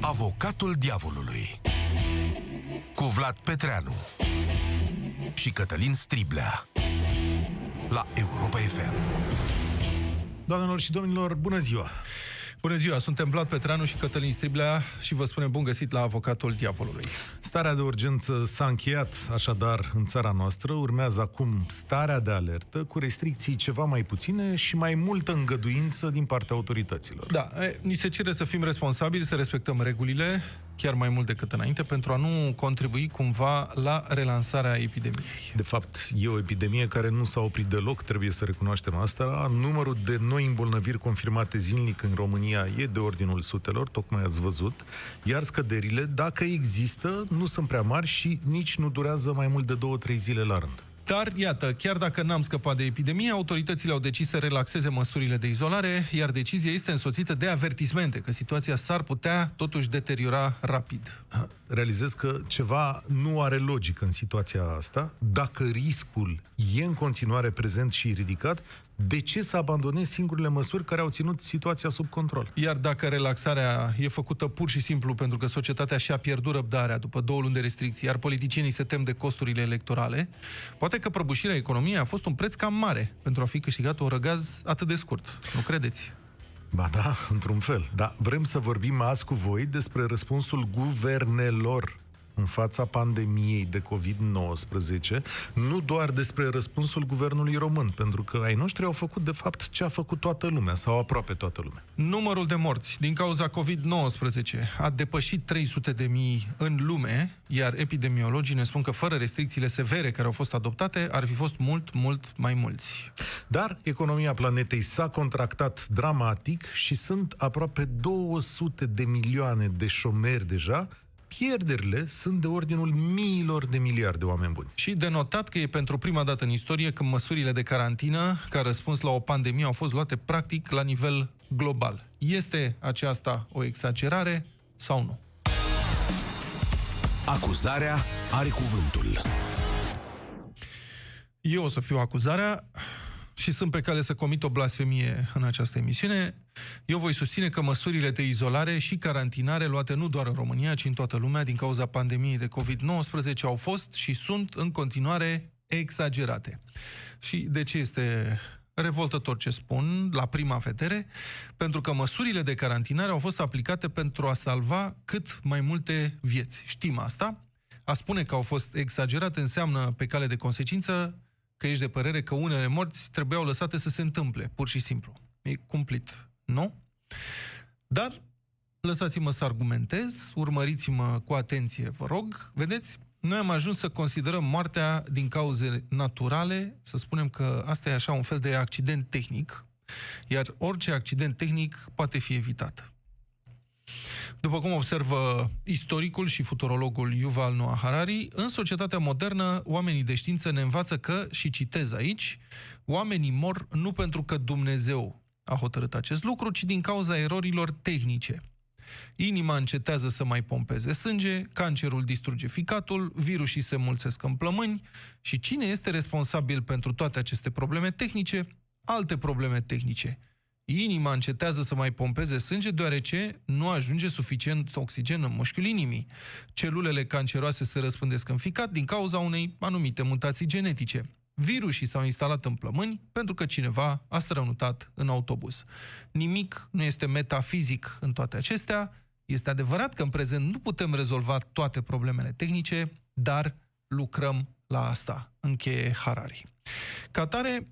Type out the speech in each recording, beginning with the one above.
Avocatul diavolului cu Vlad Petreanu și Cătălin Striblea la Europa FM. Doamnelor și domnilor, bună ziua! Bună ziua, suntem Vlad Petreanu și Cătălin Striblea și vă spunem bun găsit la Avocatul Diavolului. Starea de urgență s-a încheiat așadar în țara noastră, urmează acum starea de alertă cu restricții ceva mai puține și mai multă îngăduință din partea autorităților. Da, e, ni se cere să fim responsabili, să respectăm regulile, chiar mai mult decât înainte, pentru a nu contribui cumva la relansarea epidemiei. De fapt, e o epidemie care nu s-a oprit deloc, trebuie să recunoaștem asta. Numărul de noi îmbolnăviri confirmate zilnic în România e de ordinul sutelor, tocmai ați văzut, iar scăderile, dacă există, nu sunt prea mari și nici nu durează mai mult de două-trei zile la rând. Dar, iată, chiar dacă n-am scăpat de epidemie, autoritățile au decis să relaxeze măsurile de izolare, iar decizia este însoțită de avertismente că situația s-ar putea totuși deteriora rapid. Realizez că ceva nu are logică în situația asta. Dacă riscul e în continuare prezent și ridicat, de ce să abandonezi singurele măsuri care au ținut situația sub control? Iar dacă relaxarea e făcută pur și simplu pentru că societatea și-a pierdut răbdarea după două luni de restricții, iar politicienii se tem de costurile electorale, poate că prăbușirea economiei a fost un preț cam mare pentru a fi câștigat un răgaz atât de scurt. Nu credeți? Ba da, într-un fel. Dar vrem să vorbim azi cu voi despre răspunsul guvernelor în fața pandemiei de COVID-19, nu doar despre răspunsul guvernului român, pentru că ai noștri au făcut, de fapt, ce a făcut toată lumea, sau aproape toată lumea. Numărul de morți din cauza COVID-19 a depășit 300 de mii în lume, iar epidemiologii ne spun că fără restricțiile severe care au fost adoptate, ar fi fost mult, mult mai mulți. Dar economia planetei s-a contractat dramatic și sunt aproape 200 de milioane de șomeri deja, pierderile sunt de ordinul miilor de miliarde de oameni buni. Și de notat că e pentru prima dată în istorie când măsurile de carantină ca răspuns la o pandemie au fost luate practic la nivel global. Este aceasta o exagerare sau nu? Acuzarea are cuvântul. Eu o să fiu acuzarea și sunt pe cale să comit o blasfemie în această emisiune. Eu voi susține că măsurile de izolare și carantinare luate nu doar în România, ci în toată lumea din cauza pandemiei de COVID-19 au fost și sunt în continuare exagerate. Și de ce este revoltător ce spun, la prima vedere, pentru că măsurile de carantinare au fost aplicate pentru a salva cât mai multe vieți. Știm asta. A spune că au fost exagerate înseamnă, pe cale de consecință, că ești de părere că unele morți trebuiau lăsate să se întâmple, pur și simplu. E cumplit, nu? Dar lăsați-mă să argumentez, urmăriți-mă cu atenție, vă rog. Vedeți, noi am ajuns să considerăm moartea din cauze naturale, să spunem că asta e așa un fel de accident tehnic, iar orice accident tehnic poate fi evitat. După cum observă istoricul și futurologul Yuval Noah Harari, în societatea modernă, oamenii de știință ne învață că, și citez aici, oamenii mor nu pentru că Dumnezeu a hotărât acest lucru, ci din cauza erorilor tehnice. Inima încetează să mai pompeze sânge, cancerul distruge ficatul, virusii se mulțesc în plămâni și cine este responsabil pentru toate aceste probleme tehnice? Alte probleme tehnice – Inima încetează să mai pompeze sânge deoarece nu ajunge suficient oxigen în mușchiul inimii. Celulele canceroase se răspândesc în ficat din cauza unei anumite mutații genetice. Virusii s-au instalat în plămâni pentru că cineva a strănutat în autobuz. Nimic nu este metafizic în toate acestea. Este adevărat că în prezent nu putem rezolva toate problemele tehnice, dar lucrăm la asta, încheie Harari. Ca tare,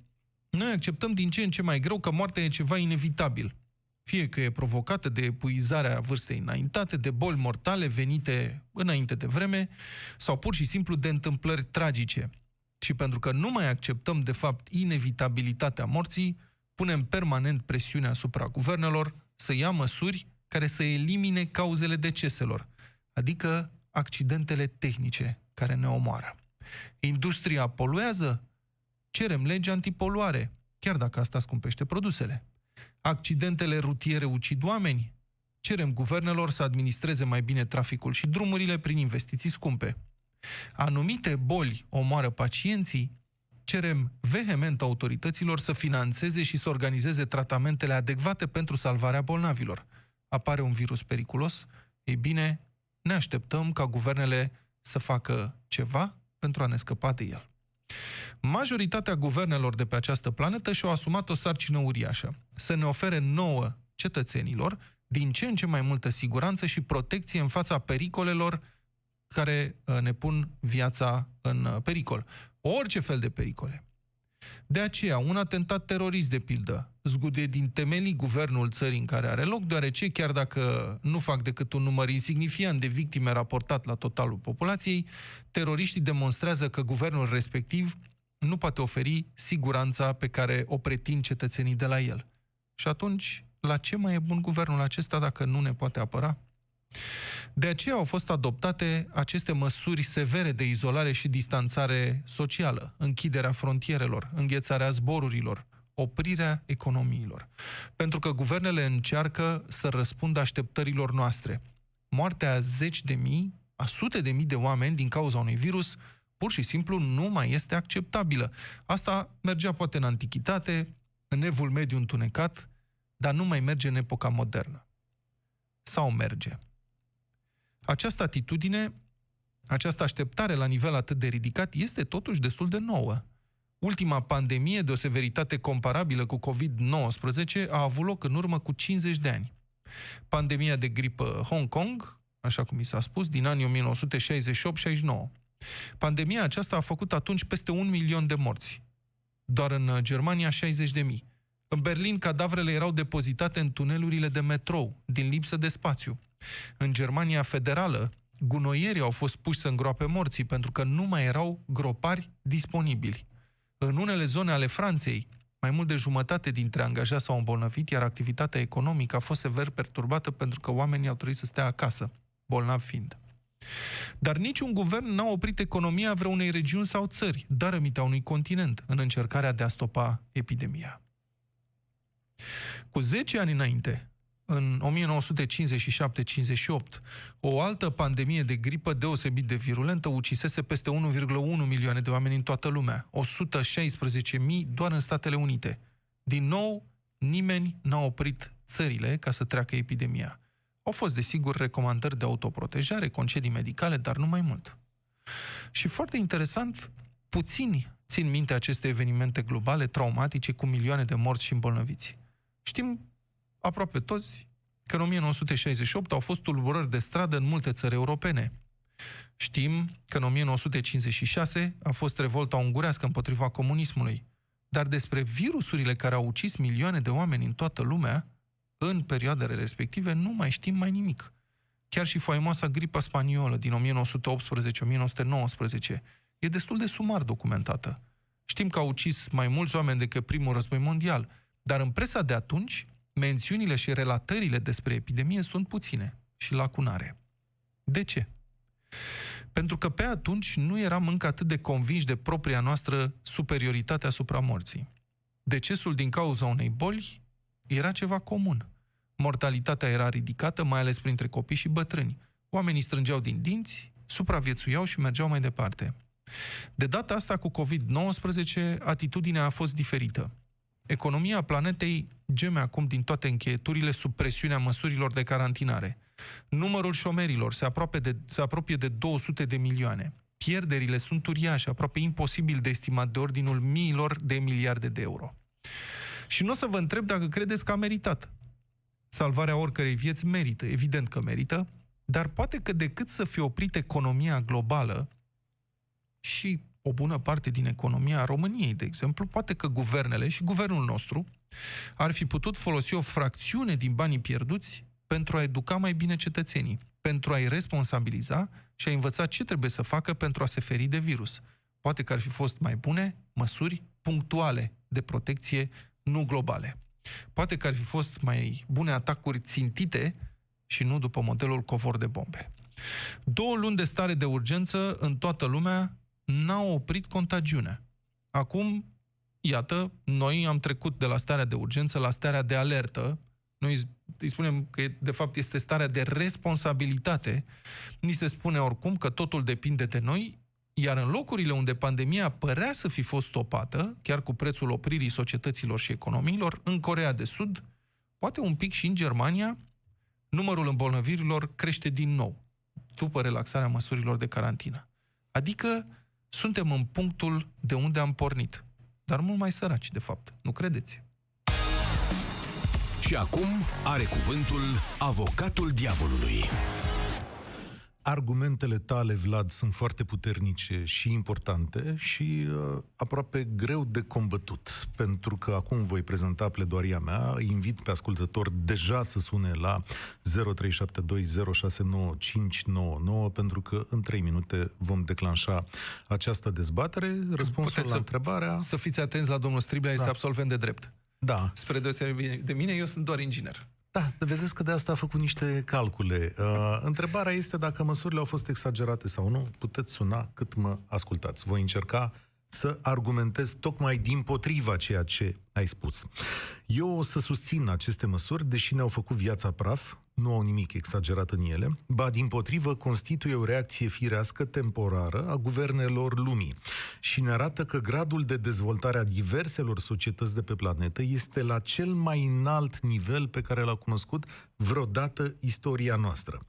noi acceptăm din ce în ce mai greu că moartea e ceva inevitabil. Fie că e provocată de epuizarea vârstei înaintate, de boli mortale venite înainte de vreme, sau pur și simplu de întâmplări tragice. Și pentru că nu mai acceptăm, de fapt, inevitabilitatea morții, punem permanent presiune asupra guvernelor să ia măsuri care să elimine cauzele deceselor, adică accidentele tehnice care ne omoară. Industria poluează? Cerem legi antipoluare, chiar dacă asta scumpește produsele. Accidentele rutiere ucid oameni? Cerem guvernelor să administreze mai bine traficul și drumurile prin investiții scumpe. Anumite boli omoară pacienții? Cerem vehement autorităților să financeze și să organizeze tratamentele adecvate pentru salvarea bolnavilor. Apare un virus periculos? Ei bine, ne așteptăm ca guvernele să facă ceva pentru a ne scăpa de el. Majoritatea guvernelor de pe această planetă și-au asumat o sarcină uriașă, să ne ofere nouă cetățenilor din ce în ce mai multă siguranță și protecție în fața pericolelor care uh, ne pun viața în uh, pericol. Orice fel de pericole. De aceea, un atentat terorist, de pildă, zgude din temelii guvernul țării în care are loc, deoarece, chiar dacă nu fac decât un număr insignifiant de victime raportat la totalul populației, teroriștii demonstrează că guvernul respectiv nu poate oferi siguranța pe care o pretind cetățenii de la el. Și atunci, la ce mai e bun guvernul acesta dacă nu ne poate apăra? De aceea au fost adoptate aceste măsuri severe de izolare și distanțare socială, închiderea frontierelor, înghețarea zborurilor, oprirea economiilor. Pentru că guvernele încearcă să răspundă așteptărilor noastre. Moartea a zeci de mii, a sute de mii de oameni din cauza unui virus pur și simplu nu mai este acceptabilă. Asta mergea poate în antichitate, în evul mediu întunecat, dar nu mai merge în epoca modernă. Sau merge. Această atitudine, această așteptare la nivel atât de ridicat este totuși destul de nouă. Ultima pandemie de o severitate comparabilă cu COVID-19 a avut loc în urmă cu 50 de ani. Pandemia de gripă Hong Kong, așa cum mi s-a spus, din anii 1968-69. Pandemia aceasta a făcut atunci peste un milion de morți. Doar în Germania 60 de mii. În Berlin, cadavrele erau depozitate în tunelurile de metrou, din lipsă de spațiu. În Germania federală, gunoierii au fost puși să îngroape morții pentru că nu mai erau gropari disponibili. În unele zone ale Franței, mai mult de jumătate dintre angajați s-au îmbolnăvit, iar activitatea economică a fost sever perturbată pentru că oamenii au trebuit să stea acasă, bolnavi fiind. Dar niciun guvern n-a oprit economia vreunei regiuni sau țări, dar rămitea unui continent, în încercarea de a stopa epidemia. Cu 10 ani înainte, în 1957-58, o altă pandemie de gripă deosebit de virulentă ucisese peste 1,1 milioane de oameni în toată lumea, 116.000 doar în Statele Unite. Din nou, nimeni n-a oprit țările ca să treacă epidemia. Au fost, desigur, recomandări de autoprotejare, concedii medicale, dar nu mai mult. Și foarte interesant, puțini țin minte aceste evenimente globale, traumatice, cu milioane de morți și îmbolnăviți. Știm aproape toți că în 1968 au fost tulburări de stradă în multe țări europene. Știm că în 1956 a fost revolta ungurească împotriva comunismului. Dar despre virusurile care au ucis milioane de oameni în toată lumea, în perioadele respective, nu mai știm mai nimic. Chiar și faimoasa gripa spaniolă din 1918-1919 e destul de sumar documentată. Știm că au ucis mai mulți oameni decât primul război mondial, dar în presa de atunci mențiunile și relatările despre epidemie sunt puține și lacunare. De ce? Pentru că pe atunci nu eram încă atât de convinși de propria noastră superioritate asupra morții. Decesul din cauza unei boli era ceva comun. Mortalitatea era ridicată, mai ales printre copii și bătrâni. Oamenii strângeau din dinți, supraviețuiau și mergeau mai departe. De data asta cu COVID-19, atitudinea a fost diferită. Economia planetei geme acum din toate încheieturile sub presiunea măsurilor de carantinare. Numărul șomerilor se, apropie de, se apropie de 200 de milioane. Pierderile sunt uriașe, aproape imposibil de estimat de ordinul miilor de miliarde de euro. Și nu o să vă întreb dacă credeți că a meritat. Salvarea oricărei vieți merită, evident că merită, dar poate că decât să fie oprit economia globală și o bună parte din economia României, de exemplu, poate că guvernele și guvernul nostru ar fi putut folosi o fracțiune din banii pierduți pentru a educa mai bine cetățenii, pentru a-i responsabiliza și a învăța ce trebuie să facă pentru a se feri de virus. Poate că ar fi fost mai bune măsuri punctuale de protecție, nu globale. Poate că ar fi fost mai bune atacuri țintite și nu după modelul covor de bombe. Două luni de stare de urgență în toată lumea n-au oprit contagiunea. Acum, iată, noi am trecut de la starea de urgență la starea de alertă. Noi îi spunem că, de fapt, este starea de responsabilitate. Ni se spune oricum că totul depinde de noi, iar în locurile unde pandemia părea să fi fost stopată, chiar cu prețul opririi societăților și economiilor, în Corea de Sud, poate un pic și în Germania, numărul îmbolnăvirilor crește din nou, după relaxarea măsurilor de carantină. Adică suntem în punctul de unde am pornit, dar mult mai săraci, de fapt. Nu credeți? Și acum are cuvântul avocatul diavolului. Argumentele tale, Vlad, sunt foarte puternice și importante și uh, aproape greu de combătut, pentru că acum voi prezenta pledoaria mea, îi invit pe ascultător deja să sune la 0372069599, pentru că în 3 minute vom declanșa această dezbatere. Răspunsul Puteți la să, întrebarea... Să fiți atenți la domnul Striblea, este Da. absolvent de drept. Da, Spre deosebire de mine, eu sunt doar inginer. Da, vedeți că de asta a făcut niște calcule. Uh, întrebarea este dacă măsurile au fost exagerate sau nu. Puteți suna cât mă ascultați. Voi încerca să argumentez tocmai din potriva ceea ce ai spus. Eu o să susțin aceste măsuri, deși ne-au făcut viața praf, nu au nimic exagerat în ele, ba din potrivă constituie o reacție firească temporară a guvernelor lumii și ne arată că gradul de dezvoltare a diverselor societăți de pe planetă este la cel mai înalt nivel pe care l-a cunoscut vreodată istoria noastră.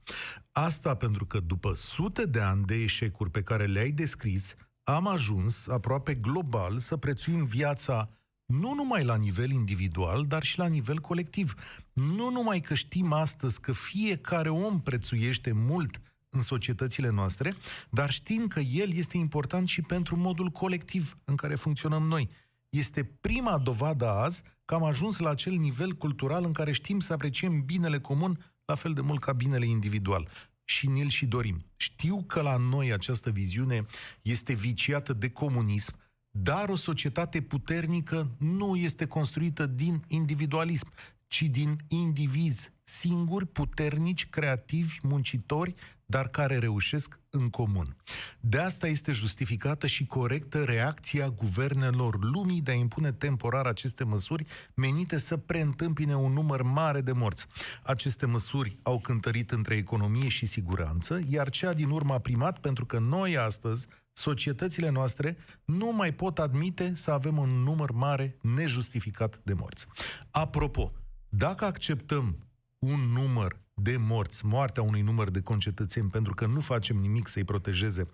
Asta pentru că după sute de ani de eșecuri pe care le-ai descris, am ajuns aproape global să prețuim viața nu numai la nivel individual, dar și la nivel colectiv. Nu numai că știm astăzi că fiecare om prețuiește mult în societățile noastre, dar știm că el este important și pentru modul colectiv în care funcționăm noi. Este prima dovadă azi că am ajuns la acel nivel cultural în care știm să apreciem binele comun la fel de mult ca binele individual și ne-l și dorim. Știu că la noi această viziune este viciată de comunism, dar o societate puternică nu este construită din individualism, ci din indivizi singuri, puternici, creativi, muncitori, dar care reușesc în comun. De asta este justificată și corectă reacția guvernelor lumii de a impune temporar aceste măsuri menite să preîntâmpine un număr mare de morți. Aceste măsuri au cântărit între economie și siguranță, iar cea din urmă a primat pentru că noi astăzi, societățile noastre, nu mai pot admite să avem un număr mare nejustificat de morți. Apropo, dacă acceptăm un număr de morți, moartea unui număr de concetățeni pentru că nu facem nimic să-i protejeze,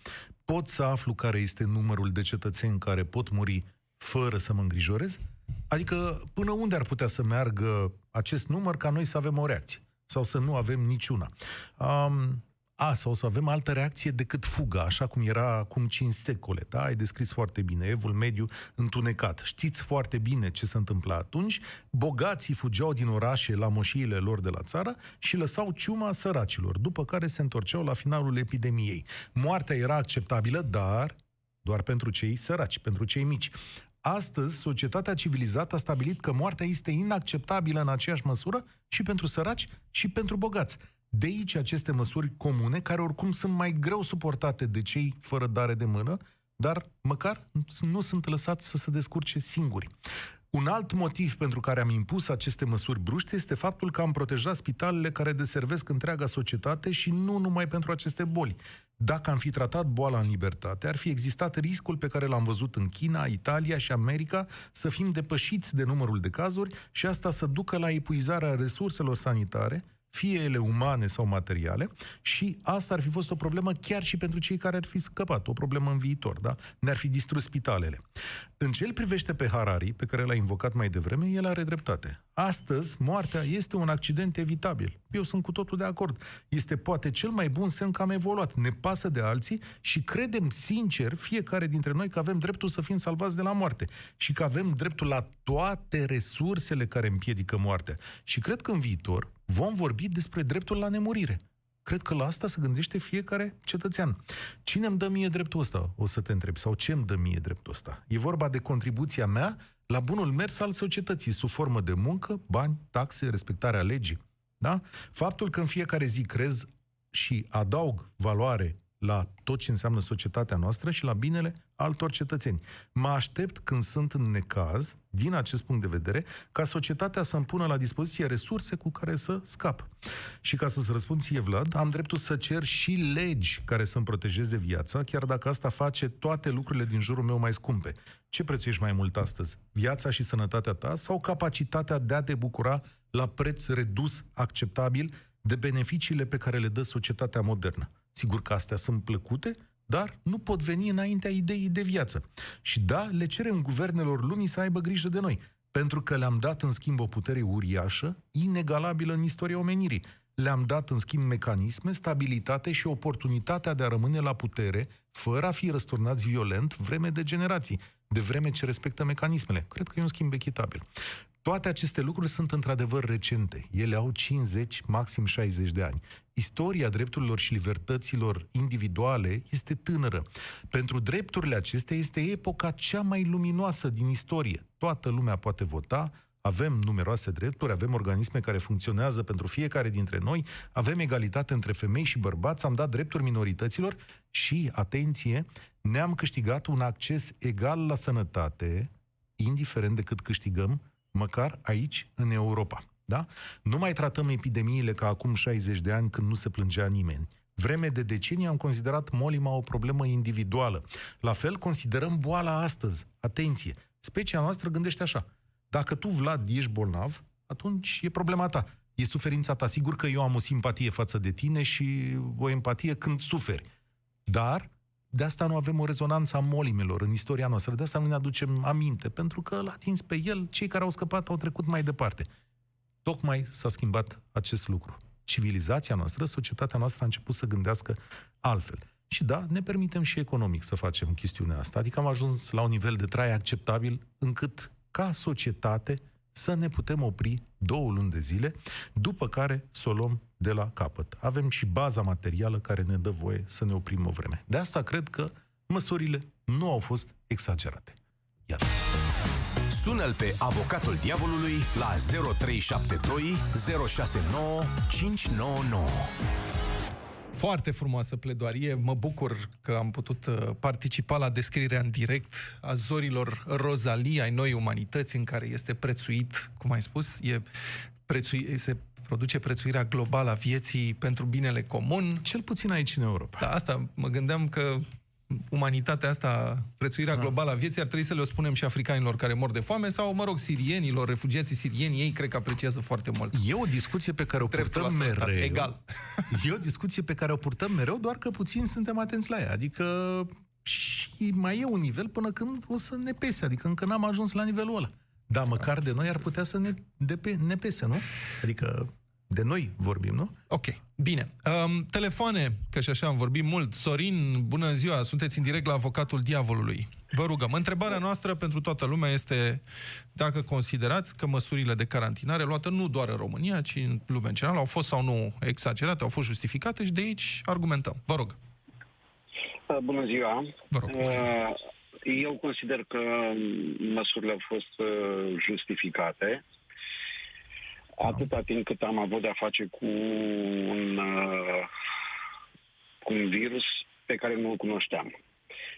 pot să aflu care este numărul de cetățeni care pot muri fără să mă îngrijorez? Adică până unde ar putea să meargă acest număr ca noi să avem o reacție? Sau să nu avem niciuna? Um, a, sau să avem altă reacție decât fuga, așa cum era acum 5 secole. Da? Ai descris foarte bine, evul mediu întunecat. Știți foarte bine ce se întâmpla atunci. Bogații fugeau din orașe la moșiile lor de la țară și lăsau ciuma săracilor, după care se întorceau la finalul epidemiei. Moartea era acceptabilă, dar doar pentru cei săraci, pentru cei mici. Astăzi, societatea civilizată a stabilit că moartea este inacceptabilă în aceeași măsură și pentru săraci și pentru bogați. De aici aceste măsuri comune, care oricum sunt mai greu suportate de cei fără dare de mână, dar măcar nu sunt lăsați să se descurce singuri. Un alt motiv pentru care am impus aceste măsuri bruște este faptul că am protejat spitalele care deservesc întreaga societate și nu numai pentru aceste boli. Dacă am fi tratat boala în libertate, ar fi existat riscul pe care l-am văzut în China, Italia și America să fim depășiți de numărul de cazuri și asta să ducă la epuizarea resurselor sanitare, fie ele umane sau materiale, și asta ar fi fost o problemă chiar și pentru cei care ar fi scăpat, o problemă în viitor, da? Ne-ar fi distrus spitalele. În ce îl privește pe Harari, pe care l-a invocat mai devreme, el are dreptate. Astăzi, moartea este un accident evitabil. Eu sunt cu totul de acord. Este poate cel mai bun semn că am evoluat. Ne pasă de alții și credem sincer, fiecare dintre noi, că avem dreptul să fim salvați de la moarte și că avem dreptul la toate resursele care împiedică moartea. Și cred că în viitor vom vorbi despre dreptul la nemurire. Cred că la asta se gândește fiecare cetățean. Cine îmi dă mie dreptul ăsta, o să te întreb, sau ce îmi dă mie dreptul ăsta? E vorba de contribuția mea la bunul mers al societății, sub formă de muncă, bani, taxe, respectarea legii. Da? Faptul că în fiecare zi crez și adaug valoare la tot ce înseamnă societatea noastră și la binele altor cetățeni. Mă aștept când sunt în necaz, din acest punct de vedere, ca societatea să-mi pună la dispoziție resurse cu care să scap. Și ca să-ți răspund ție, Vlad, am dreptul să cer și legi care să-mi protejeze viața, chiar dacă asta face toate lucrurile din jurul meu mai scumpe. Ce prețuiești mai mult astăzi? Viața și sănătatea ta sau capacitatea de a te bucura la preț redus, acceptabil, de beneficiile pe care le dă societatea modernă. Sigur că astea sunt plăcute, dar nu pot veni înaintea ideii de viață. Și da, le cerem guvernelor lumii să aibă grijă de noi, pentru că le-am dat în schimb o putere uriașă, inegalabilă în istoria omenirii. Le-am dat în schimb mecanisme, stabilitate și oportunitatea de a rămâne la putere, fără a fi răsturnați violent, vreme de generații, de vreme ce respectă mecanismele. Cred că e un schimb echitabil. Toate aceste lucruri sunt într-adevăr recente. Ele au 50, maxim 60 de ani. Istoria drepturilor și libertăților individuale este tânără. Pentru drepturile acestea este epoca cea mai luminoasă din istorie. Toată lumea poate vota, avem numeroase drepturi, avem organisme care funcționează pentru fiecare dintre noi, avem egalitate între femei și bărbați, am dat drepturi minorităților și, atenție, ne-am câștigat un acces egal la sănătate, indiferent de cât câștigăm, măcar aici, în Europa. Da? Nu mai tratăm epidemiile ca acum 60 de ani când nu se plângea nimeni. Vreme de decenii am considerat molima o problemă individuală. La fel considerăm boala astăzi. Atenție! Specia noastră gândește așa. Dacă tu, Vlad, ești bolnav, atunci e problema ta. E suferința ta. Sigur că eu am o simpatie față de tine și o empatie când suferi. Dar de asta nu avem o rezonanță a molimelor în istoria noastră, de asta nu ne aducem aminte, pentru că l-a atins pe el, cei care au scăpat au trecut mai departe. Tocmai s-a schimbat acest lucru. Civilizația noastră, societatea noastră a început să gândească altfel. Și da, ne permitem și economic să facem chestiunea asta. Adică am ajuns la un nivel de trai acceptabil încât, ca societate, să ne putem opri două luni de zile, după care să o luăm de la capăt. Avem și baza materială care ne dă voie să ne oprim o vreme. De asta cred că măsurile nu au fost exagerate. Iată. Sună-l pe avocatul diavolului la 0372 069 599. Foarte frumoasă pledoarie. Mă bucur că am putut uh, participa la descrierea în direct a zorilor Rozalie ai noi umanități, în care este prețuit, cum ai spus, e prețui, se produce prețuirea globală a vieții pentru binele comun. Cel puțin aici în Europa. Da, asta mă gândeam că umanitatea asta, prețuirea da. globală a vieții, ar trebui să le spunem și africanilor care mor de foame sau, mă rog, sirienilor, refugiații sirieni, ei cred că apreciază foarte mult. E o discuție pe care o Dreptul purtăm la sănătate, mereu. egal. E o discuție pe care o purtăm mereu, doar că puțin suntem atenți la ea. Adică și mai e un nivel până când o să ne pese, adică încă n-am ajuns la nivelul ăla. Dar măcar de noi ar putea să ne, de pe, ne pese, nu? Adică de noi vorbim, nu? Ok, bine. Um, telefoane, că și așa am vorbit mult. Sorin, bună ziua, sunteți în direct la avocatul diavolului. Vă rugăm, întrebarea noastră pentru toată lumea este dacă considerați că măsurile de carantinare luate nu doar în România, ci în lumea în general, au fost sau nu exagerate, au fost justificate și de aici argumentăm. Vă rog. Uh, Bună ziua! Vă rog. Uh, Eu consider că măsurile au fost uh, justificate atâta timp cât am avut de-a face cu un, uh, cu un virus pe care nu îl cunoșteam.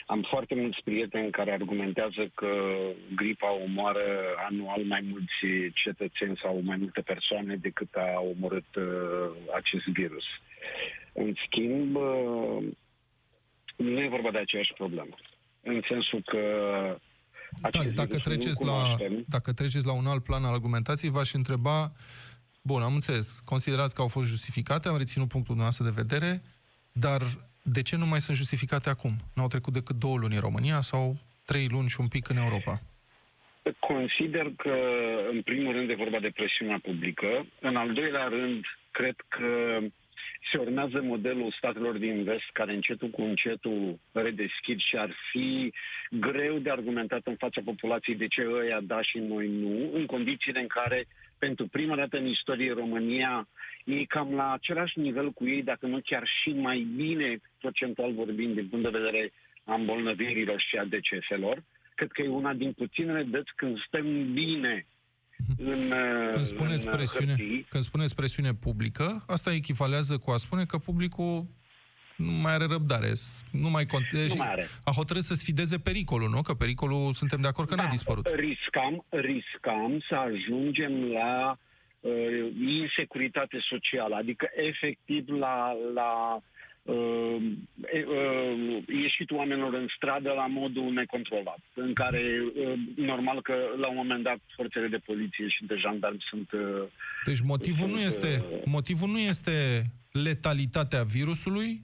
Am foarte mulți prieteni care argumentează că gripa omoară anual mai mulți cetățeni sau mai multe persoane decât a omorât uh, acest virus. În schimb, uh, nu e vorba de aceeași problemă. În sensul că Stați, acest dacă virus nu-l treceți, la, cunoaștem. dacă treceți la un alt plan al argumentației, v-aș întreba, bun, am înțeles, considerați că au fost justificate, am reținut punctul dumneavoastră de vedere, dar de ce nu mai sunt justificate acum? Nu au trecut decât două luni în România sau trei luni și un pic în Europa? Consider că, în primul rând, e vorba de presiunea publică. În al doilea rând, cred că se urmează modelul statelor din vest, care încetul cu încetul redeschid și ar fi greu de argumentat în fața populației de ce ăia da și noi nu, în condițiile în care, pentru prima dată în istorie, România e cam la același nivel cu ei, dacă nu chiar și mai bine, procentual vorbind, din punct de vedere a îmbolnăvirilor și a deceselor. Cred că e una din puținele dăți când stăm bine în, Când spuneți, în presiune, hârtii. când spuneți presiune publică, asta echivalează cu a spune că publicul nu mai are răbdare, s- nu mai contează. Nu mai are. A hotărât să sfideze pericolul, nu? Că pericolul, suntem de acord că n-a dispărut. Riscam, riscam să ajungem la uh, insecuritate socială, adică efectiv la, la uh, e, uh, ieșit oamenilor în stradă la modul necontrolat, în care uh, normal că la un moment dat forțele de poliție și de jandarmi sunt... Uh, Deci motivul nu sunt, este, uh, motivul nu este letalitatea virusului,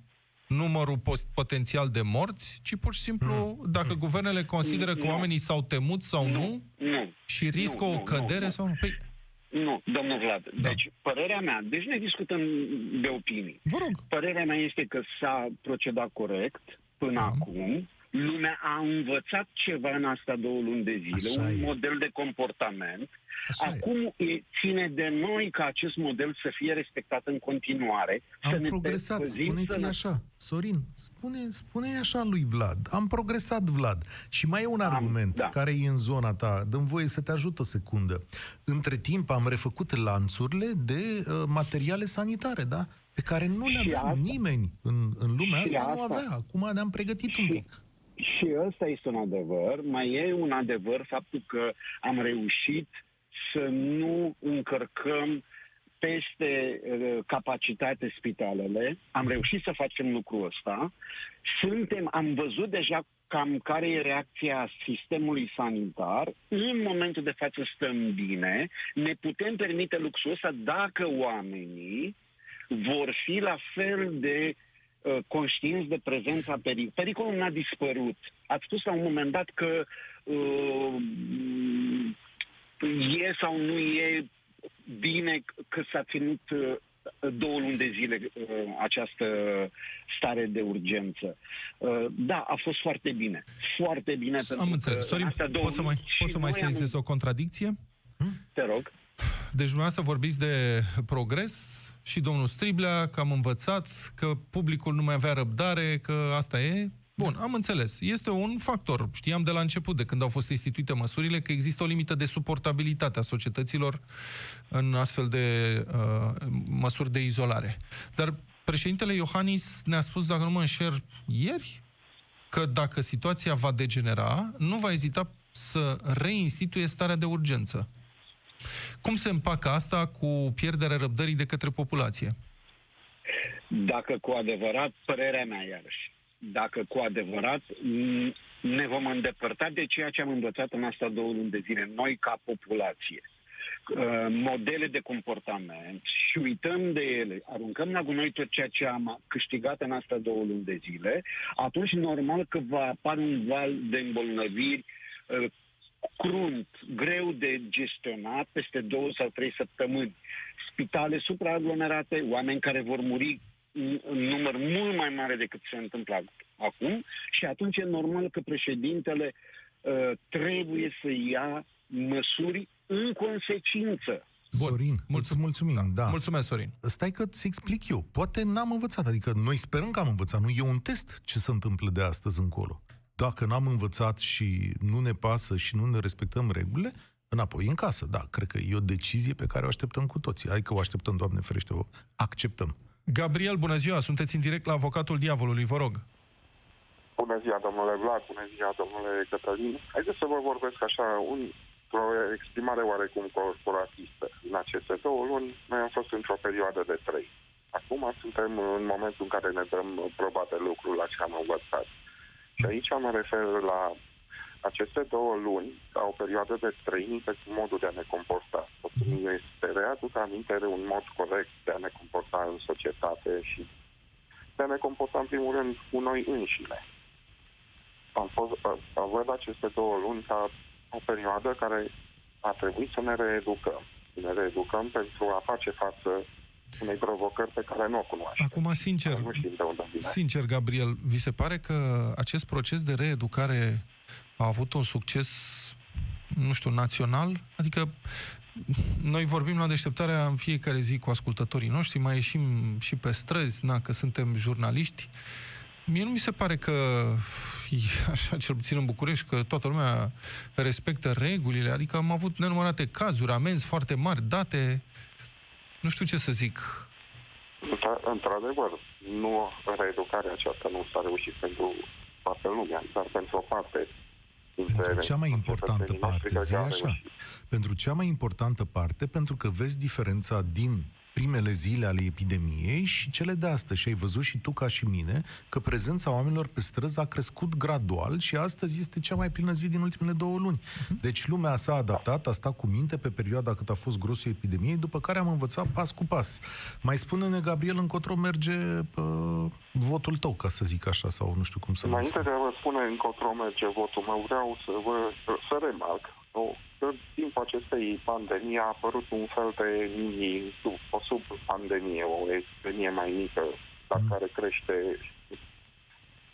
numărul post- potențial de morți, ci pur și simplu dacă guvernele consideră că Nu. oamenii s-au temut sau nu Nu, și riscă Nu, o nu, cădere nu, nu. sau nu. Păi, nu, domnul Vlad. Da. Deci, părerea mea, deci ne discutăm de opinii. vă rog. Părerea mea este că s-a procedat corect până Da. acum. Lumea a învățat ceva în astea două luni de zile, Așa un e. model de comportament. Așa e. acum e, ține de noi ca acest model să fie respectat în continuare. să Am ne progresat, păzim spuneți-i sănă- așa. Sorin, spune, spune așa lui Vlad. Am progresat, Vlad. Și mai e un Am, argument da. care e în zona ta. Dăm voie să te ajut o secundă. Între timp am refăcut lanțurile de uh, materiale sanitare, da? Pe care nu le Și avea asta- nimeni în, în lumea și asta, nu asta- avea. Acum ne-am pregătit un Și- pic. Și ăsta este un adevăr. Mai e un adevăr faptul că am reușit să nu încărcăm peste uh, capacitate spitalele. Am reușit să facem lucrul ăsta. Suntem, am văzut deja cam care e reacția sistemului sanitar. În momentul de față stăm bine. Ne putem permite luxul ăsta dacă oamenii vor fi la fel de uh, conștienți de prezența pericolului. Pericolul n-a dispărut. Ați spus la un moment dat că uh, e sau nu e bine că s-a ținut uh, două luni de zile uh, această stare de urgență. Uh, da, a fost foarte bine. Foarte bine. pentru Am că înțeles. în Sorin, astea două poți să mai, luni și poți să mai noi am- sensezi o contradicție? Te rog. Deci dumneavoastră vorbiți de progres și domnul Striblea că am învățat, că publicul nu mai avea răbdare, că asta e. Bun, am înțeles. Este un factor. Știam de la început, de când au fost instituite măsurile, că există o limită de suportabilitate a societăților în astfel de uh, măsuri de izolare. Dar președintele Iohannis ne-a spus, dacă nu mă înșer, ieri, că dacă situația va degenera, nu va ezita să reinstituie starea de urgență. Cum se împacă asta cu pierderea răbdării de către populație? Dacă cu adevărat, părerea mea iarăși, dacă cu adevărat m, ne vom îndepărta de ceea ce am învățat în asta două luni de zile, noi ca populație, uh, modele de comportament și uităm de ele, aruncăm la gunoi tot ceea ce am câștigat în asta două luni de zile, atunci normal că va apare un val de îmbolnăviri uh, crunt, greu de gestionat peste două sau trei săptămâni. Spitale supraaglomerate, oameni care vor muri în în număr mult mai mare decât se întâmplă acum și atunci e normal că președintele uh, trebuie să ia măsuri în consecință. Bun. Sorin, Mulțum- îți mulțumim, da. Mulțumesc, Sorin. Stai că ți explic eu. Poate n-am învățat, adică noi sperăm că am învățat. Nu e un test ce se întâmplă de astăzi încolo. Dacă n-am învățat și nu ne pasă și nu ne respectăm regulile, înapoi în casă. Da, cred că e o decizie pe care o așteptăm cu toții. Hai că o așteptăm, Doamne ferește, o acceptăm. Gabriel, bună ziua, sunteți în direct la Avocatul Diavolului, vă rog. Bună ziua, domnule Vlad, bună ziua, domnule Cătălin. Haideți să vă vorbesc așa, un, o exprimare oarecum corporatistă. În aceste două luni, noi am fost într-o perioadă de trei. Acum suntem în momentul în care ne dăm proba de lucru la ce am învățat. Și aici mă refer la aceste două luni, ca o perioadă de trăini pe modul de a ne comporta. Oportunul este readuc aminte de un mod corect de a ne comporta în societate și de a ne comporta în primul rând cu noi înșine. Am, fost, am văd aceste două luni ca o perioadă care a trebuit să ne reeducăm. Să ne reeducăm pentru a face față unei provocări pe care nu o cunoaștem. Acum, sincer, Nu știm de unde vine. sincer, Gabriel, vi se pare că acest proces de reeducare a avut un succes, nu știu, național? Adică noi vorbim la deșteptarea în fiecare zi cu ascultătorii noștri, mai ieșim și pe străzi, na, că suntem jurnaliști. Mie nu mi se pare că e așa, cel puțin în București, că toată lumea respectă regulile, adică am avut nenumărate cazuri, amenzi foarte mari, date, nu știu ce să zic. Într- Într-adevăr, nu reeducarea aceasta nu s-a reușit pentru toată lumea, dar pentru o parte dintre Pentru cea mai importantă cetățenii noștri parte, cred zi că a așa. reușit. Pentru cea mai importantă parte, pentru că vezi diferența din primele zile ale epidemiei și cele de astăzi. Și ai văzut și tu ca și mine că prezența oamenilor pe străzi a crescut gradual și astăzi este cea mai plină zi din ultimele două luni. Deci lumea s-a adaptat, a stat cu minte pe perioada cât a fost grosul epidemiei, după care am învățat pas cu pas. Mai spune-ne, Gabriel, încotro merge uh, votul tău, ca să zic așa, sau nu știu cum să Înainte de a vă spune încotro merge votul meu, vreau să vă să remarc o, că în timpul acestei pandemii a apărut un fel de mini, o sub-pandemie, o epidemie mai mică, dar Mm. care crește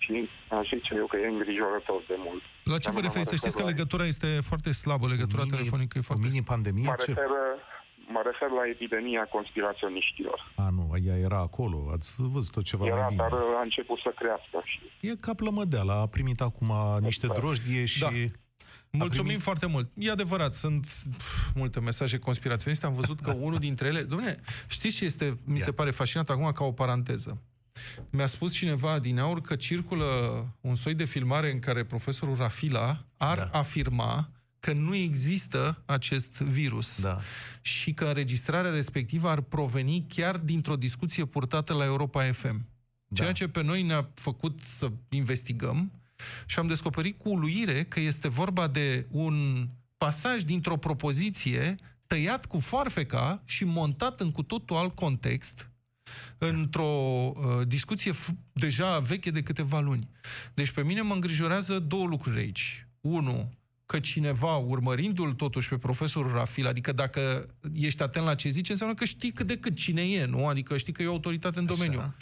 și aș zice eu că e îngrijorător de mult. La ce vă Mă referiți? Să știți că refer la- legătura este foarte slabă, legătura mini- telefonică e O foarte... mini-pandemie? Mă Ce? refer, mă refer la epidemia conspiraționiștilor. A, nu, ea era acolo, ați văzut tot ceva mai Era, bine. dar a început să crească. Și E ca plămădeala, a primit acum niște Exact. drojdie și... Da. Mulțumim primit- foarte mult. E adevărat, sunt pf, multe mesaje conspiraționiste. Am văzut că unul dintre ele... Dom'le, știți ce este, mi se Ia. pare fascinant acum ca o paranteză? Mi-a spus cineva din aur că circulă un soi de filmare în care profesorul Rafila ar Da. afirma că nu există acest virus Da. și că înregistrarea respectivă ar proveni chiar dintr-o discuție purtată la Europa FM. Ceea Da. ce pe noi ne-a făcut să investigăm și am descoperit cu uluire că este vorba de un pasaj dintr-o propoziție tăiat cu foarfeca și montat în cu totul alt context într-o uh, discuție f- deja veche de câteva luni. Deci pe mine mă îngrijorează două lucruri aici. Unu, că cineva, urmărindu-l totuși pe profesorul Rafil, adică dacă ești atent la ce zice, înseamnă că știi cât de cât cine e, nu? Adică știi că e o autoritate în domeniu.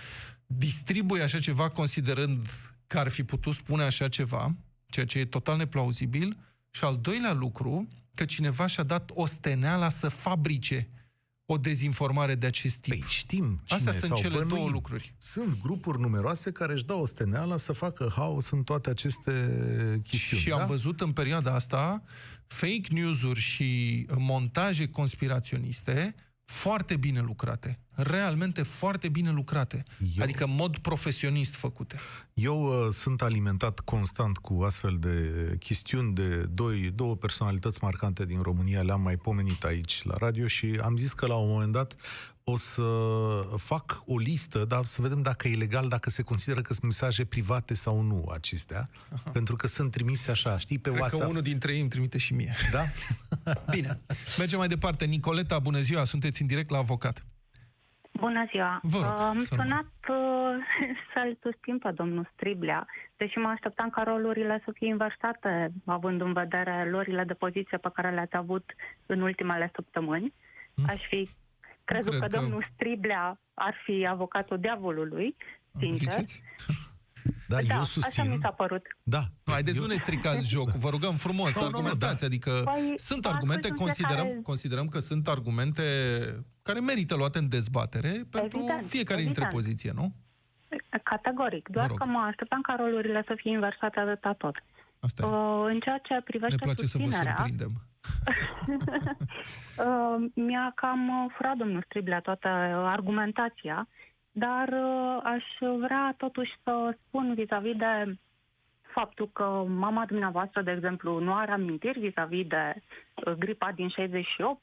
Distribuie așa ceva considerând că ar fi putut spune așa ceva, ceea ce e total neplauzibil. Și al doilea lucru, că cineva și-a dat osteneala să fabrice o dezinformare de acest tip. Păi știm cine Astea sunt sau cele bănuim. două lucruri. Sunt grupuri numeroase care își dau osteneala să facă haos în toate aceste chestiuni. Și da? am văzut în perioada asta fake news-uri și montaje conspiraționiste foarte bine lucrate. Realmente foarte bine lucrate. Eu- Adică în mod profesionist făcute. Eu uh, sunt alimentat constant cu astfel de chestiuni de doi, două personalități marcante din România, le-am mai pomenit aici la radio și am zis că la un moment dat o să fac o listă, dar să vedem dacă e legal, dacă se consideră că sunt mesaje private sau nu acestea, Aha. pentru că sunt trimise așa, știi, pe Cred WhatsApp. că unul dintre ei îmi trimite și mie. Da? Bine. Mergem mai departe. Nicoleta, bună ziua, sunteți în direct la avocat. Bună ziua! Vă rog, Am să rămân. sunat uh, să-l susțin pe domnul Striblea, deși mă așteptam ca rolurile să fie inversate, având în vedere lorile de poziție pe care le-ați avut în ultimele săptămâni. Aș fi crezut cred că, că- domnul Striblea ar fi avocatul diavolului, sincer. Ziceți? Da, da, eu așa susțin. mi s-a părut. Da. Nu, haideți, eu... nu ne stricați jocul, vă rugăm frumos, Nu, nu, argumentați, da. adică Păi, sunt astăzi argumente, în considerăm, fiecare- considerăm că sunt argumente care merită luate în dezbatere pentru Evident, fiecare dintre evident. poziție, nu? Categoric. Doar Vă rog. că mă așteptam ca rolurile să fie inversate atâta tot. Asta e. Uh, în ceea ce Ne privește place să vă susținerea, surprindem. Uh, mi-a cam uh, furat domnul Striblea toată uh, argumentația, dar uh, aș vrea totuși să spun vis-a-vis de faptul că mama dumneavoastră, de exemplu, nu are amintiri vis-a-vis de uh, gripa din 68,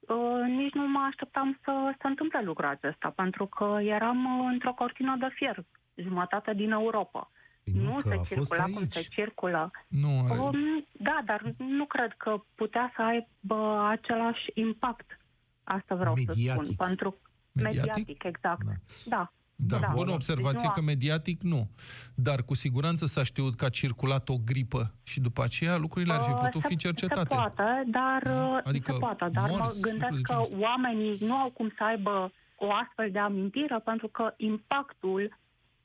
uh, nici nu mă așteptam să se întâmple lucrul acesta, pentru că eram uh, într-o cortină de fier, jumătate din Europa. Păi nu, nu că se a fost circula cum aici. se circulă. Nu are... Um, da, dar nu cred că putea să aibă același impact. Asta vreau să Mediatic. spun. Pentru Mediatic? mediatic, exact. Da. Da. Da, da. bună Deci observație nu a- că mediatic nu. Dar cu siguranță s-a știut că a circulat o gripă și după aceea lucrurile ar fi Uh, putut se- fi cercetate. Se poate, dar, Da? uh, Adică se poate, dar morți, mă lucruri gândesc de că genul ăsta. oamenii nu au cum să aibă o astfel de amintire, pentru că impactul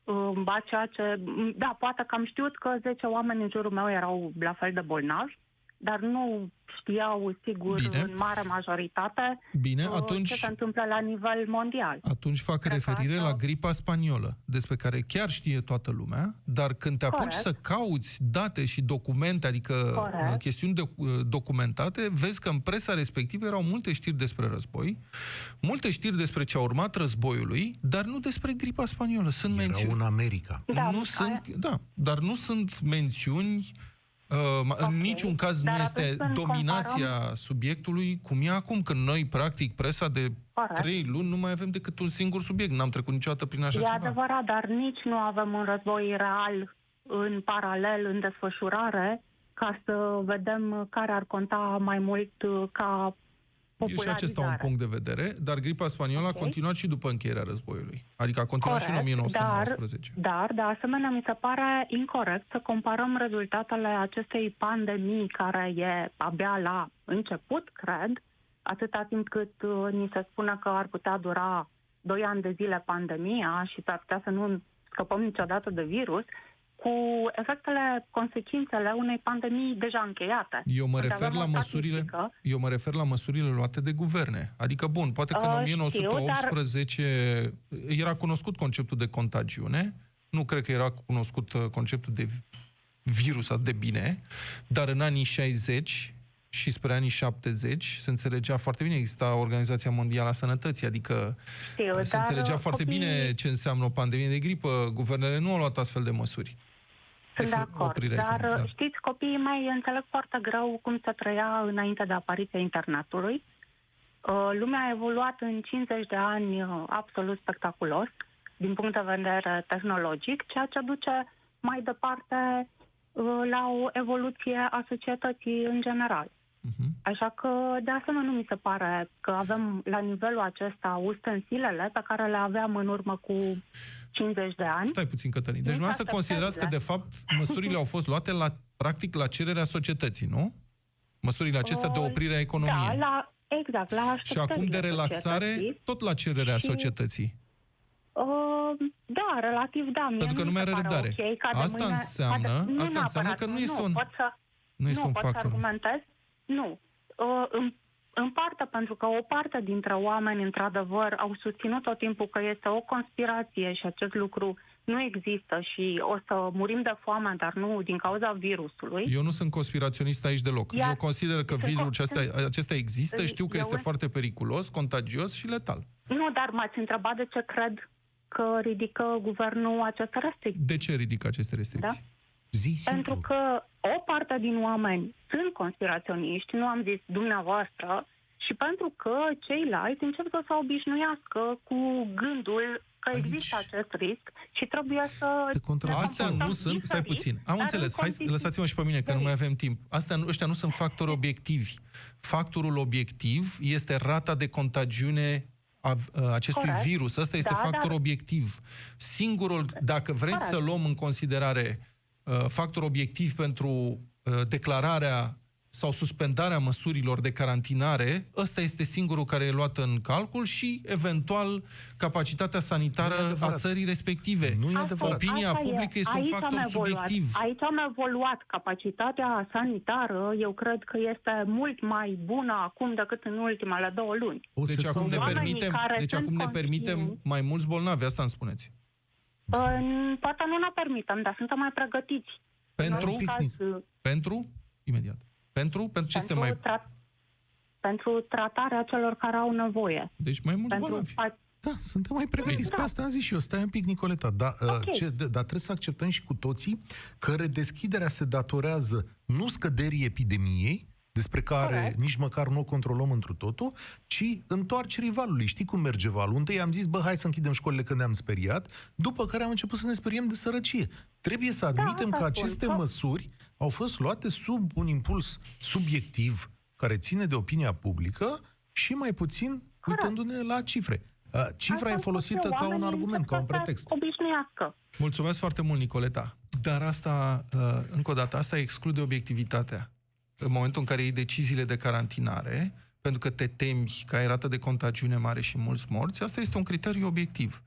uh, a ceea ce... Da, poate că am știut că 10 oameni în jurul meu erau la fel de bolnavi, dar nu știau, sigur, Bine. în mare majoritate Bine, uh, atunci ce se întâmplă la nivel mondial. atunci fac Cred că referire asta- la gripa spaniolă, despre care chiar știe toată lumea, dar când te apuci Corect. să cauți date și documente, adică Corect. uh, chestiuni de, uh, documentate, vezi că în presa respectivă erau multe știri despre război, multe știri despre ce a urmat războiului, dar nu despre gripa spaniolă. Sunt Era mențiuni. în America. Da, nu aia- sunt, da, dar nu sunt mențiuni Uh, în Ok, niciun caz dar nu este atunci când dominația subiectului cum e acum, când noi, practic, presa de Corect. trei luni nu mai avem decât un singur subiect. N-am trecut niciodată prin așa E ceva. adevărat, dar nici nu avem un război real în paralel, în desfășurare, ca să vedem care ar conta mai mult uh, ca E și acesta un popularizare. punct de vedere, dar gripa spaniolă Ok. a continuat și după încheierea războiului. Adică a continuat și în Corect, 1919. Dar, dar, de asemenea, mi se pare incorrect să comparăm rezultatele acestei pandemii, care e abia la început, cred, atâta timp cât uh, ni se spune că ar putea dura 2 ani de zile pandemia și s-ar putea să nu scăpăm niciodată de virus, cu efectele, consecințele unei pandemii deja încheiate. Eu mă Unde refer avem la o măsurile, statistică. eu mă refer la măsurile luate de guverne. Adică, bun, poate că în Uh, știu, 1918 era cunoscut conceptul de contagiune, nu cred că era cunoscut uh, conceptul de virus atât de bine, dar în anii 60 și spre anii 70 se înțelegea foarte bine, exista Organizația Mondială a Sănătății, adică Știu, se dar, înțelegea uh, foarte copiii- bine ce înseamnă o pandemie de gripă. Guvernele nu au luat astfel de măsuri. Sunt de Efect- acord, oprirea dar economică, da. știți, copiii mei înțeleg foarte greu cum se trăia înainte de apariția internetului. Uh, Lumea a evoluat în 50 de ani uh, absolut spectaculos din punct de vedere tehnologic, ceea ce duce mai departe uh, la o evoluție a societății în general. Mhm. Așa că, de asemenea, nu mi se pare că avem la nivelul acesta ustensilele pe care le aveam în urmă cu 50 de ani. Stai puțin, Cătălin. Deci Nu dumneavoastră s-a considerați că, de așteptat, fapt, măsurile au fost luate la, practic, la cererea societății, nu? Măsurile acestea de Uh, oprire a economiei. Da, la, exact, la Și acum de așteptările relaxare, societății. tot la cererea Și- societății. Uh, da, relativ da. Mie Pentru că nu mai mi are se pare răbdare. ok ca de Asta mâine- înseamnă- ca de- nu asta înseamnă neapărat, că nu este nu, un- Pot să, Nu este un pot factor. să argumentez? Nu. Uh, în, în parte pentru că o parte dintre oameni, într-adevăr, au susținut tot timpul că este o conspirație și acest lucru nu există și o să murim de foame, dar nu din cauza virusului. Eu nu sunt conspiraționist aici deloc. Iar- Eu consider că sunt virul co- acesta, acesta există, Eu- știu că eu este în- foarte periculos, contagios și letal. Nu, dar m-ați întrebat de ce cred că ridică guvernul aceste restricții. De ce ridică aceste restricții? Zi simplu. Pentru că o parte din oameni sunt conspiraționiști, nu am zis dumneavoastră, și pentru că ceilalți încep să se obișnuiască cu gândul că Aici- există acest risc și trebuie să... Te contrazic. Astea Asta nu sunt, stai puțin, am dar înțeles, în hai, condiții- lăsați-mă și pe mine, că nu mai avem timp. Astea, nu- ăștia nu sunt factori obiectivi. Factorul obiectiv este rata de contagiune a a acestui Corect. virus. Ăsta este Da, factor dar- obiectiv. Singurul, dacă vreți Corect. să luăm în considerare uh, factor obiectiv pentru uh, declararea sau suspendarea măsurilor de carantinare, ăsta este singurul care e luat în calcul și, eventual, capacitatea sanitară Nu e a adevărat. țării respective. Nu e Asta- adevărat. Opinia asta e. publică este un Aici factor am evoluat. subiectiv. Aici am evoluat. Capacitatea sanitară, eu cred că este mult mai bună acum decât în ultimele două luni. O Deci secundă. acum ne Oamenii permitem, care deci sunt acum ne permitem conștienți- mai mulți bolnavi, asta îmi spuneți. În- Poate nu ne permitem, dar suntem mai pregătiți. Pentru? În caz, Pentru? Imediat. Pentru? Pentru ce pentru, suntem mai... tra- pentru tratarea celor care au nevoie. Deci mai mulți Pentru bolnavi. pa- Da, suntem mai pregătiți. Da. Pe asta am zis și eu. Stai un pic, Nicoleta. Da, Ok. uh, ce, da, dar trebuie să acceptăm și cu toții că redeschiderea se datorează nu scăderii epidemiei, despre care Corect. nici măcar nu o controlăm întru totul, ci întoarcerii valului. Știi cum merge valul? Întâi am zis, bă, hai să închidem școlile că ne-am speriat, după care am început să ne speriem de sărăcie. Trebuie să admitem asta că spun, aceste că- măsuri au fost luate sub un impuls subiectiv care ține de opinia publică și mai puțin uitându-ne la cifre. Uh, Cifra Asta e spun folosită eu, ca un oamenii argument, încep ca un să se pretext. Obișnuiască. Mulțumesc foarte mult, Nicoleta. Dar asta, uh, încă o dată, asta exclude obiectivitatea. În momentul în care iei deciziile de carantinare, pentru că te temi că ai rată de contagiune mare și mulți morți, asta este un criteriu obiectiv.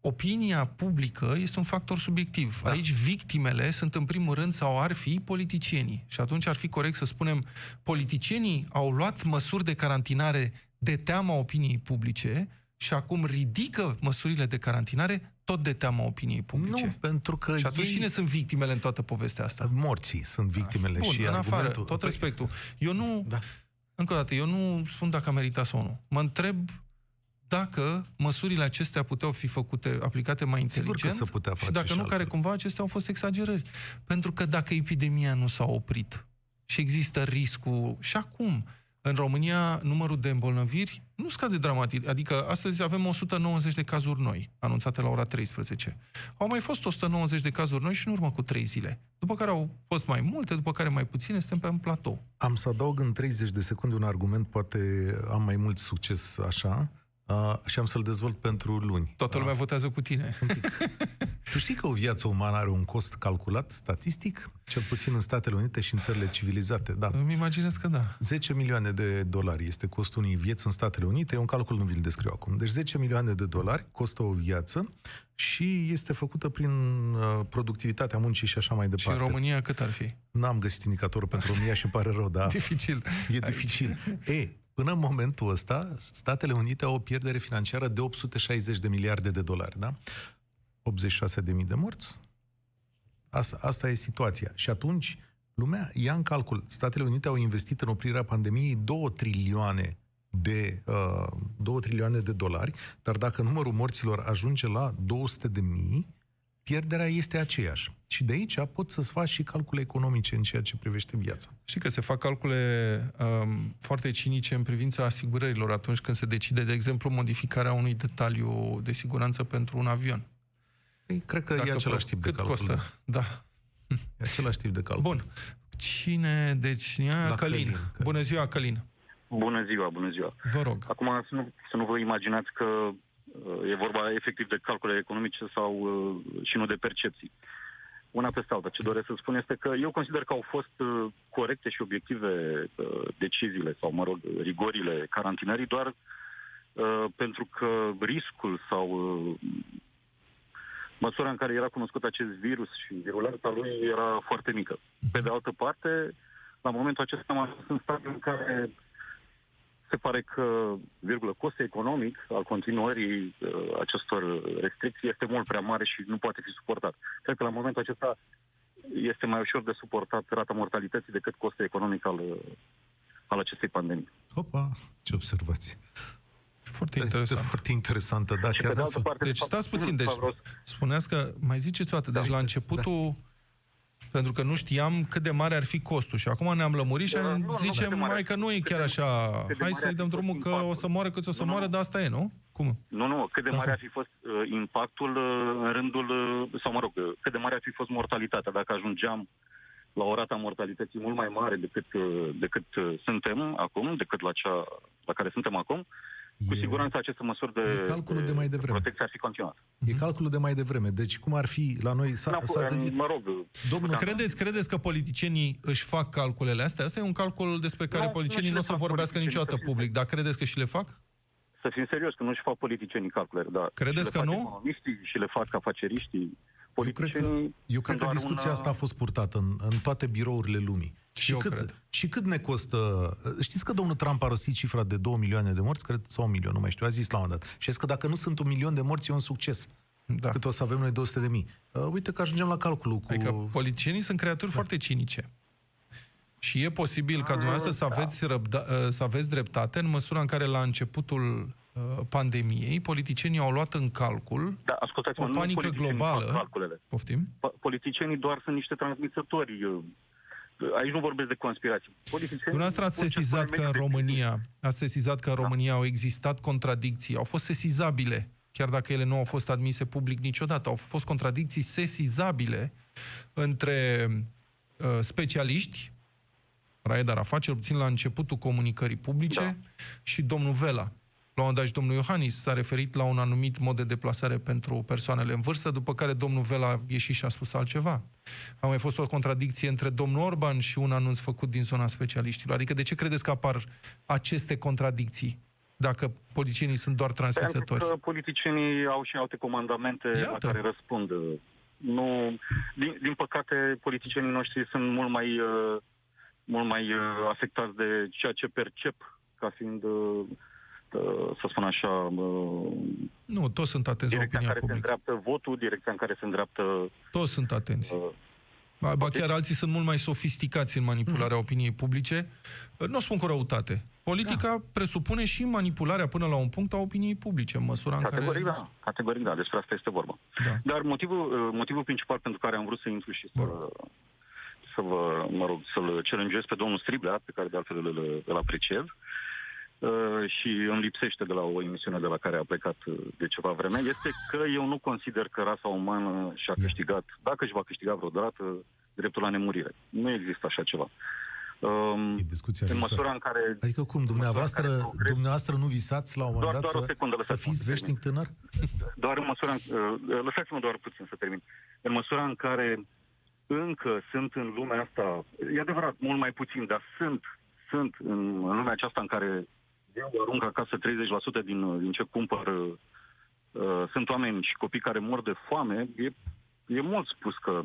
Opinia publică este un factor subiectiv. Da. Aici victimele sunt în primul rând sau ar fi politicienii. Și atunci ar fi corect să spunem politicienii au luat măsuri de carantinare de teama opiniei publice și acum ridică măsurile de carantinare tot de teama opiniei publice. Nu, pentru că și atunci ei, cine sunt victimele în toată povestea asta? morții sunt victimele Bun, și în afară, argumentul... tot Păi, respectul. Eu nu, Da. încă o dată, eu nu spun dacă a meritat sau nu. Mă întreb dacă măsurile acestea puteau fi făcute, aplicate mai Sigur că inteligent se putea face și dacă și nu, altfel. care cumva acestea au fost exagerări. Pentru că dacă epidemia nu s-a oprit și există riscul și acum, În România, numărul de îmbolnăviri nu scade dramatic. Adică, astăzi avem 190 de cazuri noi, anunțate la ora 13. Au mai fost 190 de cazuri noi și în urmă cu 3 zile. După care au fost mai multe, după care mai puține, suntem pe un platou. Am să adaug în 30 de secunde un argument, poate am mai mult succes așa, uh, și am să-l dezvolt pentru luni. Toată lumea votează cu tine. Tu știi că o viață umană are un cost calculat statistic? Cel puțin în Statele Unite și în țările civilizate, da. Îmi imaginez că da. 10 milioane de dolari este costul unei vieți în Statele Unite, e un calcul, nu vi-l descriu acum. Deci 10 milioane de dolari costă o viață și este făcută prin uh, productivitatea muncii și așa mai Și departe. în România cât ar fi? N-am găsit indicatorul pentru România și îmi pare rău, dar Dificil. e dificil. E, până în momentul ăsta, Statele Unite au o pierdere financiară de 860 de miliarde de dolari, da? 86 de mii de morți. Asta, asta e situația. Și atunci, lumea ia în calcul. Statele Unite au investit în oprirea pandemiei 2 trilioane de, uh, 2 trilioane de dolari, dar dacă numărul morților ajunge la 200 de mii, pierderea este aceeași. Și de aici poți să-ți faci și calcule economice în ceea ce privește viața. Știi că se fac calcule um, foarte cinice în privința asigurărilor atunci când se decide, de exemplu, modificarea unui detaliu de siguranță pentru un avion. Ei, Cred că e același tip de cât calcul. costă? Da. E același tip de calcul. Bun. Cine, deci, ia La Călin. Călin, Călin. Bună ziua, Călin. Bună ziua, bună ziua. Vă rog. Acum să nu, să nu vă imaginați că uh, e vorba efectiv de calcule economice sau uh, și nu de percepții. Una peste alta. Ce doresc să spun este că eu consider că au fost uh, corecte și obiective uh, deciziile sau, mă rog, rigorile carantinării doar uh, pentru că riscul sau uh, măsura în care era cunoscut acest virus și virulența lui era foarte mică. Pe de altă parte, la momentul acesta am ajuns în stadiul în care se pare că, virgulă, costul economic al continuării uh, acestor restricții este mult prea mare și nu poate fi suportat. Cred că la momentul acesta este mai ușor de suportat rata mortalității decât costul economic al, uh, al acestei pandemii. Opa, ce observație. Foarte Este interesant. foarte interesantă, da, Și chiar pe de n-am altă să- parte, Deci de fapt, stați puțin, deci vreau să- spuneați că, mai ziceți o dată, deci la începutul, pentru că nu știam cât de mare ar fi costul și acum ne-am lămurit și Da, am nu, nu, cât zicem, de mare mai ar că fi- nu e cât chiar de- așa, cât de hai mare să-i ar dăm fi drumul fost că o să impactul. moară cât o să Nu, nu. moară, dar asta e, nu? Cum? Nu, nu, cât de Da. mare ar fi fost uh, impactul uh, în rândul, uh, sau mă rog, uh, cât de mare ar fi fost mortalitatea dacă ajungeam la o rată a mortalității mult mai mare decât, uh, decât uh, suntem acum, decât la cea la care suntem acum, cu E- siguranță aceste măsuri de, e calculul de mai devreme. protecție ar fi continuat. E calculul de mai devreme. Deci cum ar fi la noi? S-a, N-am- s-a gândit... Mă rog, Domnul, Credeți, credeți că politicienii își fac calculele astea? Asta e un calcul despre care Nu, politicienii nu nu o și să le fac vorbească politicienii, niciodată să fim public, dar credeți că și le fac? să fim serios, că nu-și fac politicienii calculele, dar Credeți și le că fac nu? economiștii și le fac afaceriștii. Eu cred că, Politicienii eu cred sunt că doar discuția una- asta a fost purtată în, în toate birourile lumii. Și eu cât, cred. și cât ne costă... Știți că domnul Trump a rostit cifra de 2 milioane de morți, cred, sau un milion, nu mai știu, a zis la un moment dat. Și a zis că dacă nu sunt un milion de morți, e un succes. Da. Cât o să avem noi 200 de mii. Uh, uite că ajungem la calculul cu... Adică politicienii sunt creaturi foarte cinice. Și e posibil ca dumneavoastră să aveți, răbda, să aveți dreptate în măsura în care la începutul uh, pandemiei politicienii au luat în calcul Da, ascultați-mă, o nu panică politicienii globală. fac calculele. Poftim? Pa- Politicienii doar sunt niște transmisători. uh, Aici nu vorbesc de conspirații. Politicienii Dumneavoastră ați spun ce sesizat spune că în mediul de România, ați sesizat că în România au existat contradicții, au fost sesizabile, chiar dacă ele nu au fost admise public niciodată, au fost contradicții sesizabile între uh, specialiști, Raed Arafat, cel puțin la începutul comunicării publice, Da. și domnul Vela. La un dat și domnul Iohannis s-a referit la un anumit mod de deplasare pentru persoanele în vârstă, după care domnul Vela a ieșit și a spus altceva. A mai fost o contradicție între domnul Orban și un anunț făcut din zona specialiștilor. Adică de ce credeți că apar aceste contradicții dacă politicienii sunt doar Pentru transmisători? că politicienii au și alte comandamente Iată. la care răspund. Nu, din, din păcate, politicienii noștri sunt mult mai, uh, mult mai uh, afectați de ceea ce percep ca fiind, uh, uh, să spun așa, uh, Nu, toți sunt atenți la direcția în opinia care se publică. îndreaptă votul, direcția în care se îndreaptă Toți sunt atenți. uh, Ba, ba chiar alții sunt mult mai sofisticați în manipularea opiniei publice. Nu o spun cu răutate. Politica da. presupune și manipularea până la un punct a opiniei publice, în măsura în Categoric, care... da. Categoric, da. Despre asta este vorba. Da. Dar motivul, uh, motivul principal pentru care am vrut să intru și să, Bun. să vă, mă rog, să-l challenge pe domnul Striblea, pe care de altfel îl, îl apreciez, uh, și îmi lipsește de la o emisiune de la care a plecat uh, de ceva vreme, este că eu nu consider că rasa umană și-a câștigat, dacă își va câștiga vreodată, dreptul la nemurire. Nu există așa ceva. Um, E discuția în viitoare. măsura în care... Adică cum, dumneavoastră, în care progres- dumneavoastră nu visați la un moment Doar- dat doar o să, secundă, să lăsați-mă fiți să veșnic tânăr? Doar în măsura... În, uh, lăsați-mă doar puțin să termin. În măsura în care încă sunt în lumea asta, e adevărat, mult mai puțin, dar sunt, sunt în, în lumea aceasta în care eu arunc acasă 30% din, din ce cumpăr. Uh, sunt oameni și copii care mor de foame. E, e mult spus că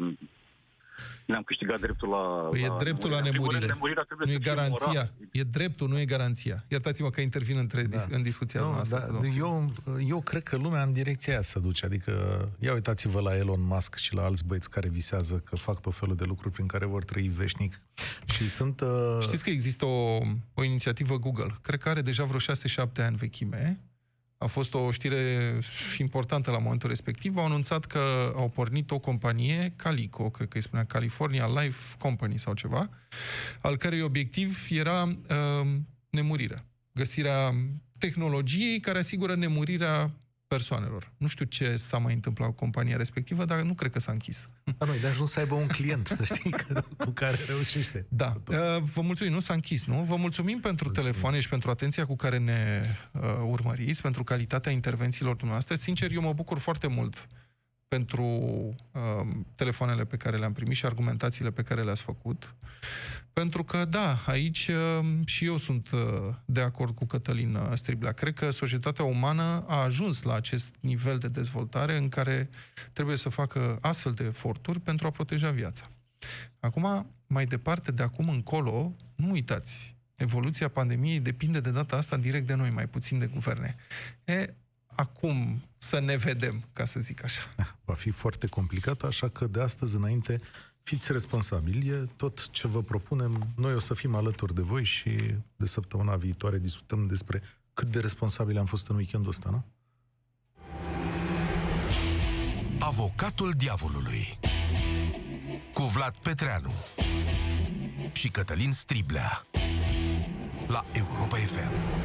ne-am câștigat dreptul la... Păi e dreptul la În primul rând, nemurire. nemurirea trebuie Nu e să fie garanția. morală. E dreptul, nu e garanția. Iertați-mă că intervin între, dis- în discuția Nu, noastră. da, domnul Silva. eu, eu cred că lumea în direcția aia se duce. Adică, ia uitați-vă la Elon Musk și la alți băieți care visează că fac tot felul de lucruri prin care vor trăi veșnic. Și sunt... Uh, Știți că există o, o inițiativă Google, cred că are deja vreo 6-7 ani vechime, a fost o știre importantă la momentul respectiv, au anunțat că au pornit o companie, Calico, cred că îi spunea California Life Company sau ceva, al cărei obiectiv era uh, nemurirea. Găsirea tehnologiei care asigură nemurirea persoanelor. Nu știu ce s-a mai întâmplat cu compania respectivă, dar nu cred că s-a închis. Da, noi de ajuns să aibă un client, să știi, că- cu care reușește. Da. Cu toți. Uh, Vă mulțumim, nu s-a închis, nu? Vă mulțumim pentru Mulțumim. telefoane și pentru atenția cu care ne uh, urmăriți, pentru calitatea intervențiilor dumneavoastră. Sincer, eu mă bucur foarte mult pentru uh, telefoanele pe care le-am primit și argumentațiile pe care le-ați făcut. Pentru că, da, aici uh, și eu sunt uh, de acord cu Cătălin uh, Striblea. Cred că societatea umană a ajuns la acest nivel de dezvoltare în care trebuie să facă astfel de eforturi pentru a proteja viața. Acum, mai departe, de acum încolo, nu uitați, evoluția pandemiei depinde de data asta direct de noi, mai puțin de guverne. E, acum să ne vedem, ca să zic așa. Va fi foarte complicat, așa că de astăzi înainte fiți responsabili. E tot ce vă propunem. Noi o să fim alături de voi și de săptămâna viitoare discutăm despre cât de responsabili am fost în weekendul ăsta, nu? Avocatul diavolului cu Vlad Petreanu și Cătălin Striblea la Europa FM.